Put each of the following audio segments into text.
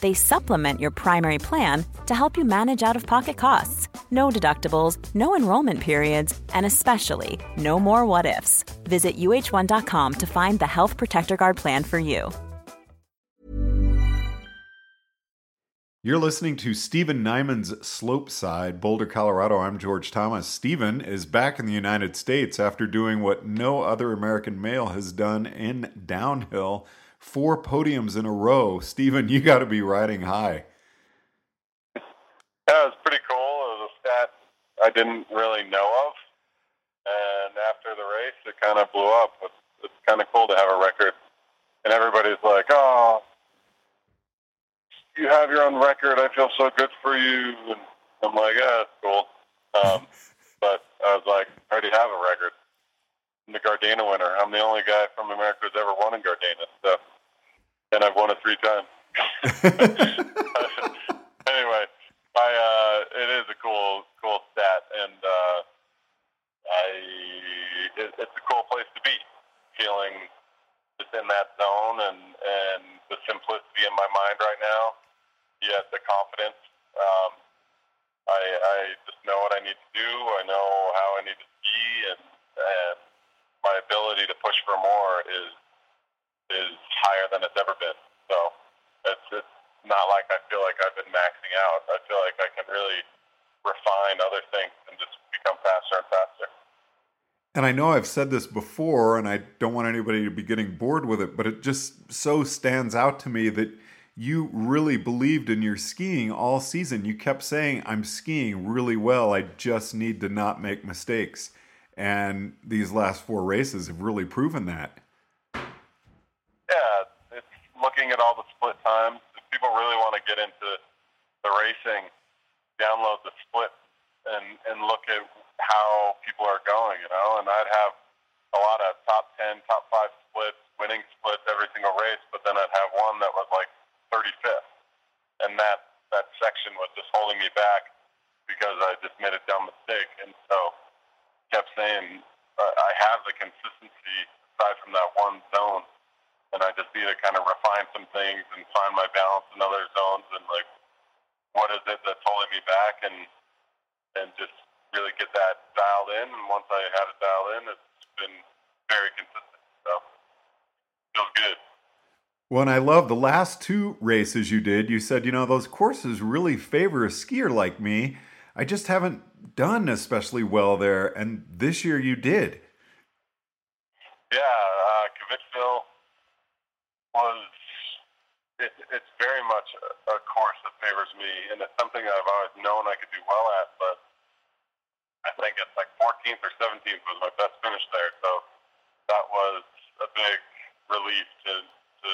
They supplement your primary plan to help you manage out of pocket costs. No deductibles, no enrollment periods, and especially no more what ifs. Visit uhone.com to find the Health Protector Guard plan for you. You're listening to Steven Nyman's Slope Side, Boulder, Colorado. I'm George Thomas. Steven is back in the United States after doing what no other American male has done in downhill four podiums in a row. Steven, you got to be riding high. Yeah, it was pretty cool. It was a stat I didn't really know of. And after the race, it kind of blew up. It's, it's kind of cool to have a record. And everybody's like, oh, you have your own record. I feel so good for you. And I'm like, yeah, that's cool. Um, but I was like, I already have a record. The Gardena winner. I'm the only guy from America who's ever won in Gardena. So, and I've won it three times. anyway, I uh, it is a cool cool stat, and uh, I it, it's a cool place to be, feeling just in that zone and and the simplicity in my mind right now, yet the confidence. Um, I I just know what I need to do. I know how I need to ski, and and ability to push for more is is higher than it's ever been. So it's it's not like I feel like I've been maxing out. I feel like I can really refine other things and just become faster and faster. And I know I've said this before, and I don't want anybody to be getting bored with it, but it just so stands out to me that you really believed in your skiing all season. You kept saying, I'm skiing really well. I just need to not make mistakes. And these last four races have really proven that. Yeah, it's looking at all the split times. If people really want to get into the racing, download the split and, and look at how people are going, you know. And I'd have a lot of top 10, top 5 splits, winning splits every single race, but then I'd have one that was like 35th. And that, that section was just holding me back because I just made a dumb mistake. And so kept saying, I have the consistency aside from that one zone, and I just need to kind of refine some things and find my balance in other zones and like what is it that's holding me back and and just really get that dialed in. And once I had it dialed in, it's been very consistent. So feels good. Well, and I love the last two races you did. You said, you know, those courses really favor a skier like me. I just haven't done especially well there, and this year you did. Yeah, uh, Kvitfjell was it, it's very much a, a course that favors me, and it's something I've always known I could do well at. But I think it's like 14th or 17th was my best finish there, so that was a big relief to to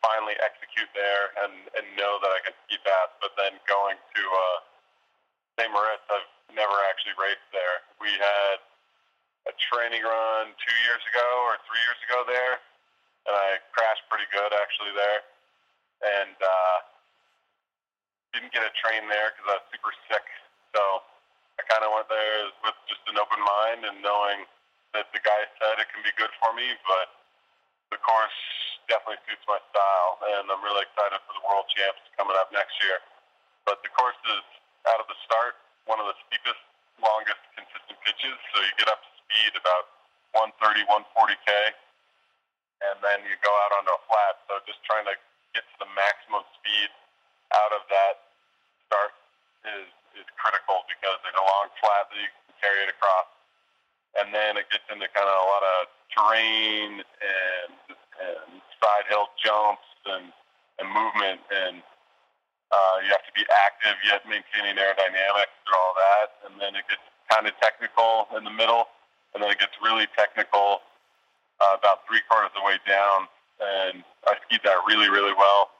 finally execute there and and know that I can ski fast. But then going to uh, St. Moritz, I've never actually raced there. We had a training run two years ago or three years ago there, and I crashed pretty good actually there, and uh, didn't get a train there because I was super sick. So I kind of went there with just an open mind and knowing that the guy said it can be good for me, but the course definitely suits my style, and I'm really excited for the World Champs coming up next year. But the course is out of the start one of the steepest, longest consistent pitches. So you get up to speed about 130, 140k, and then you go out onto a flat. So just trying to get to the maximum speed out of that start is is critical because there's a long flat that you can carry it across, and then it gets into kind of a lot of terrain and and side hill jumps and, and movement, and uh, you have to be active yet maintaining aerodynamics through all that. And then it gets kind of technical in the middle, and then it gets really technical uh, about three quarters of the way down. And I skied that really, really well.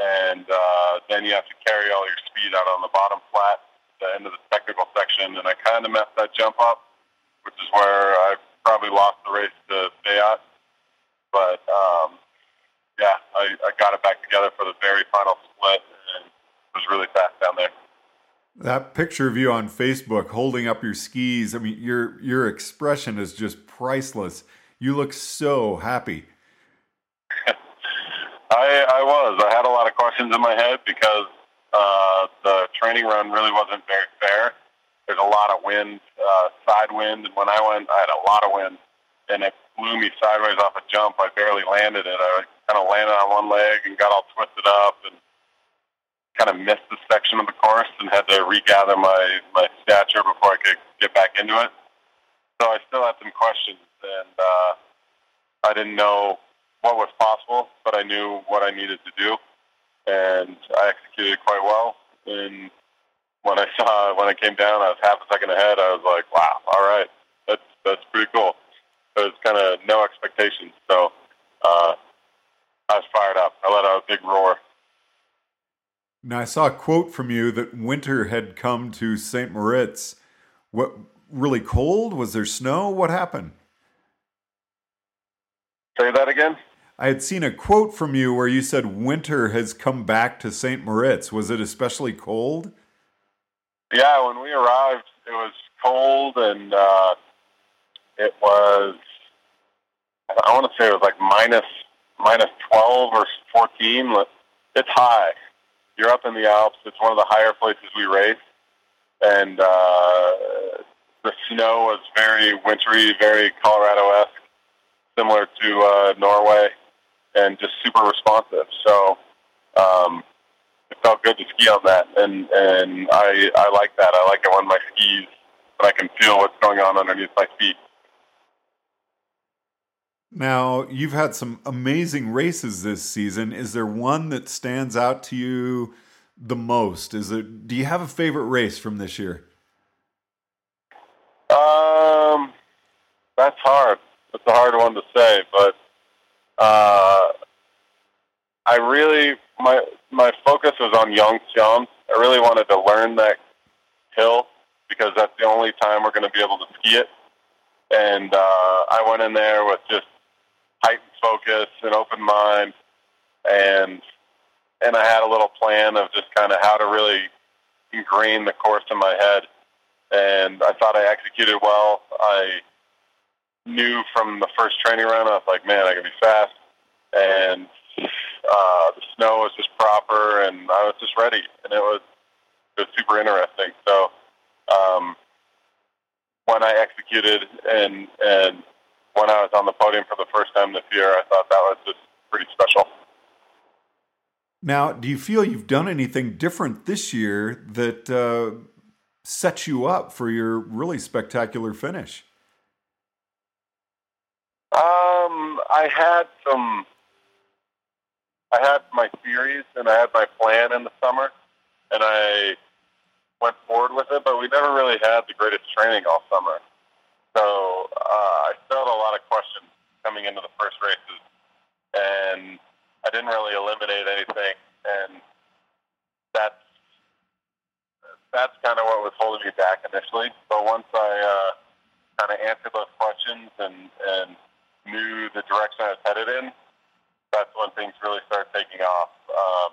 And uh, then you have to carry all your speed out on the bottom flat, the end of the technical section. And I kind of messed that jump up, which is where I probably lost the race to Beat. But um, yeah, I, I got it back together for the very final split and was really fast down there. That picture of you on Facebook holding up your skis, I mean, your your expression is just priceless. You look so happy. I, I was. I had a lot of questions in my head because uh, the training run really wasn't very fair. There's a lot of wind, uh, side wind, and when I went, I had a lot of wind, and it blew me sideways off a jump. I barely landed it. I kind of landed on one leg and got all twisted up, and kind of missed the section of the course and had to regather my my stature before I could get back into it. So I still had some questions, and uh, I didn't know what was possible, but I knew what I needed to do, and I executed quite well. And when I saw when I came down, I was half a second ahead. I was like, "Wow, all right, that's that's pretty cool." It was kind of no expectations, so uh, I was fired up. I let out a big roar. Now I saw a quote from you that winter had come to St. Moritz. What really cold? Was there snow? What happened? Say that again. I had seen a quote from you where you said winter has come back to St. Moritz. Was it especially cold? Yeah, when we arrived, it was cold and uh, it was, I want to say it was like minus, minus 12 or 14. It's high. You're up in the Alps. It's one of the higher places we race. And uh, the snow was very wintry, very Colorado-esque, similar to uh, Norway and just super responsive. So um, it felt good to ski on that, and and I I like that. I like it when my skis when I can feel what's going on underneath my feet. Now you've had some amazing races this season. Is there one that stands out to you the most? Is it? Do you have a favorite race from this year? Um, that's hard. That's a hard one to say, but uh, I really my my focus was on Jeongseon. I really wanted to learn that hill because that's the only time we're going to be able to ski it. And uh, I went in there with just heightened focus and open mind, and and I had a little plan of just kind of how to really ingrain the course in my head. And I thought I executed well. I knew from the first training run, I was like, man, I can be fast, and uh, the snow was just proper, and I was just ready, and it was it was super interesting. So um, when I executed and and when I was on the podium for the first time this year, I thought that was just pretty special. Now, do you feel you've done anything different this year that uh, sets you up for your really spectacular finish? Um, I had some. I had my theories and I had my plan in the summer, and I went forward with it. But we never really had the greatest training all summer, so uh, I still had a lot of questions coming into the first races, and I didn't really eliminate anything, and that's that's kind of what was holding me back initially. But once I uh, kind of answered those questions and and knew the direction I was headed in, that's when things really started taking off. Um,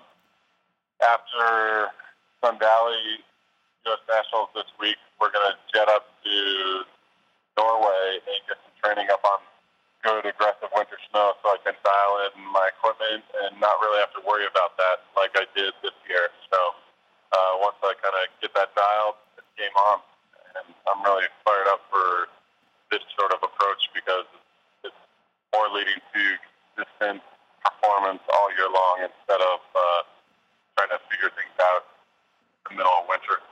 after Sun Valley U.S. Nationals this week, we're going to jet up to Norway and get some training up on good aggressive winter snow so I can dial in my equipment and not really have to worry about that like I did this year. So uh, once I kind of get that dialed, it's game on. And I'm really fired up for this sort of approach because it's more leading to consistent performance all year long instead of uh, trying to figure things out in the middle of winter.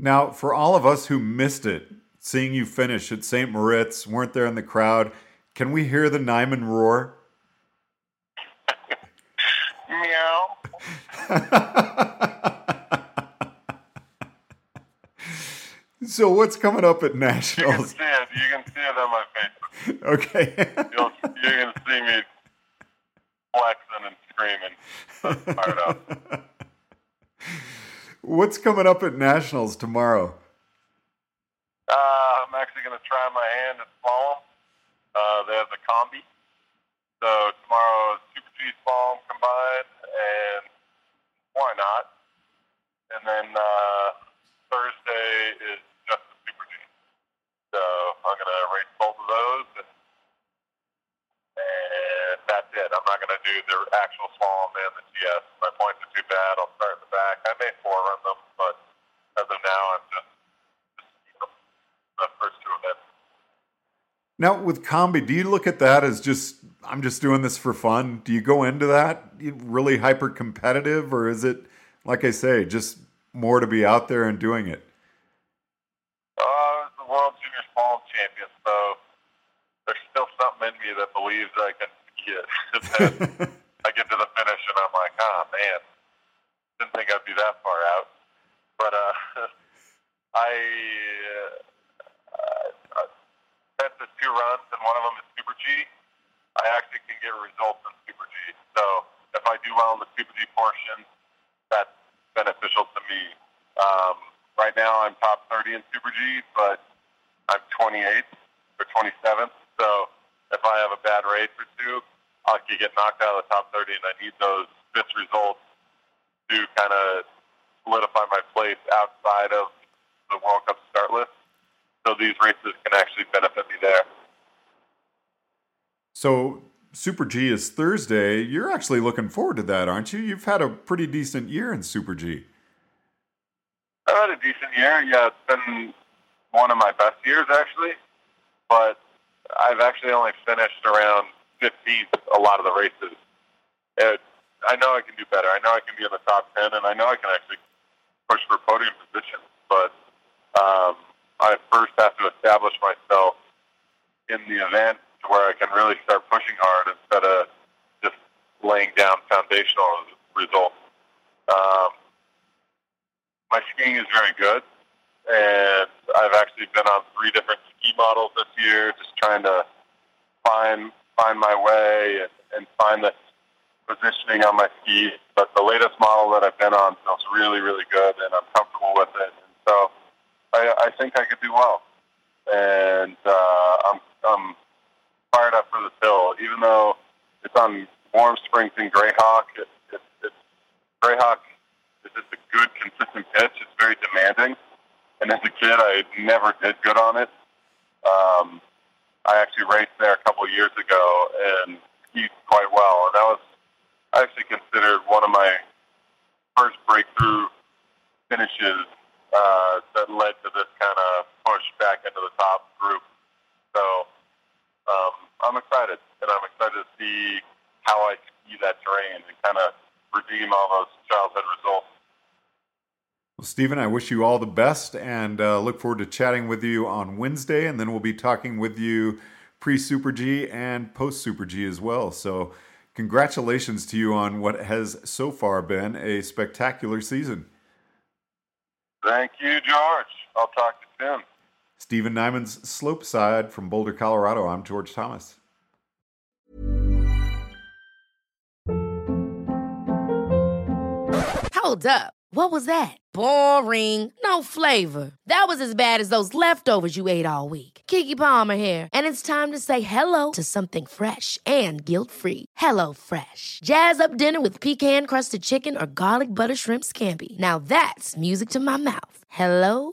Now, for all of us who missed it, seeing you finish at St. Moritz, weren't there in the crowd, can we hear the Nyman roar? Meow. So what's coming up at nationals? You can see it. You can see it on my Facebook. Okay. You'll, you're going to see me flexing and screaming. Fired up. what's coming up at nationals tomorrow? Uh, I'm actually going to try my hand at slalom. Uh, they have the combi. So tomorrow is Super G slalom combined, and why not? And then uh, Thursday is just the Super G. So I'm to race both of those, and, and that's it. I'm not to do the actual slalom and the GS. My points are too bad. I'll start in the back. I may forerun them, but as of now, I'm just, just keep them the first two events. Now with combi, do you look at that as just I'm just doing this for fun? Do you go into that really hyper competitive, or is it like I say, just more to be out there and doing it? Uh, I was the world junior slalom champion, so there's still something in me that believes I can get. I get to the finish and I'm like, oh man, didn't think I'd be that far out. But uh, I uh, uh, spent the two runs, and one of them is Super G. I actually can get results in Super G. So if I do well in the Super G portion, that's beneficial to me. Um, right now, I'm top 30 in Super G, but I'm 28th or 27th. So if I have a bad race or two, I could get knocked out of the top 30, and I need those fifth results to kind of solidify my place outside of the World Cup start list. So these races can actually benefit me there. So Super G is Thursday. You're actually looking forward to that, aren't you? You've had a pretty decent year in Super G. I've had a decent year. Yeah, it's been one of my best years actually, but I've actually only finished around 15th a lot of the races. It, I know I can do better. I know I can be in the top 10, and I know I can actually push for podium position. But um, I first have to establish myself in the event to where I can really start pushing hard instead of just laying down foundational results. Um, my skiing is very good, and I've actually been on three different ski models this year, just trying to find find my way and, and find the positioning on my ski. But the latest model that I've been on feels really, really good, and I'm comfortable with it. And so I, I think I could do well, and uh, I'm I'm for this hill, even though it's on Warm Springs and Greyhawk. It, it, it's Greyhawk is just a good, consistent pitch. It's very demanding, and as a kid, I never did good on it. Um, I actually raced there a couple of years ago and skied quite well, and that was I actually considered one of my first breakthrough finishes uh, that led to this kind of push back into the top group. I'm excited, and I'm excited to see how I ski that terrain and kind of redeem all those childhood results. Well, Steven, I wish you all the best and uh, look forward to chatting with you on Wednesday. And then we'll be talking with you pre Super G and post Super G as well. So, congratulations to you on what has so far been a spectacular season. Thank you, George. I'll talk to Tim. Steven Nyman's Slope Side from Boulder, Colorado. I'm George Thomas. Hold up. What was that? Boring. No flavor. That was as bad as those leftovers you ate all week. Keke Palmer here, and it's time to say hello to something fresh and guilt-free. Hello Fresh. Jazz up dinner with pecan-crusted chicken or garlic butter shrimp scampi. Now that's music to my mouth. Hello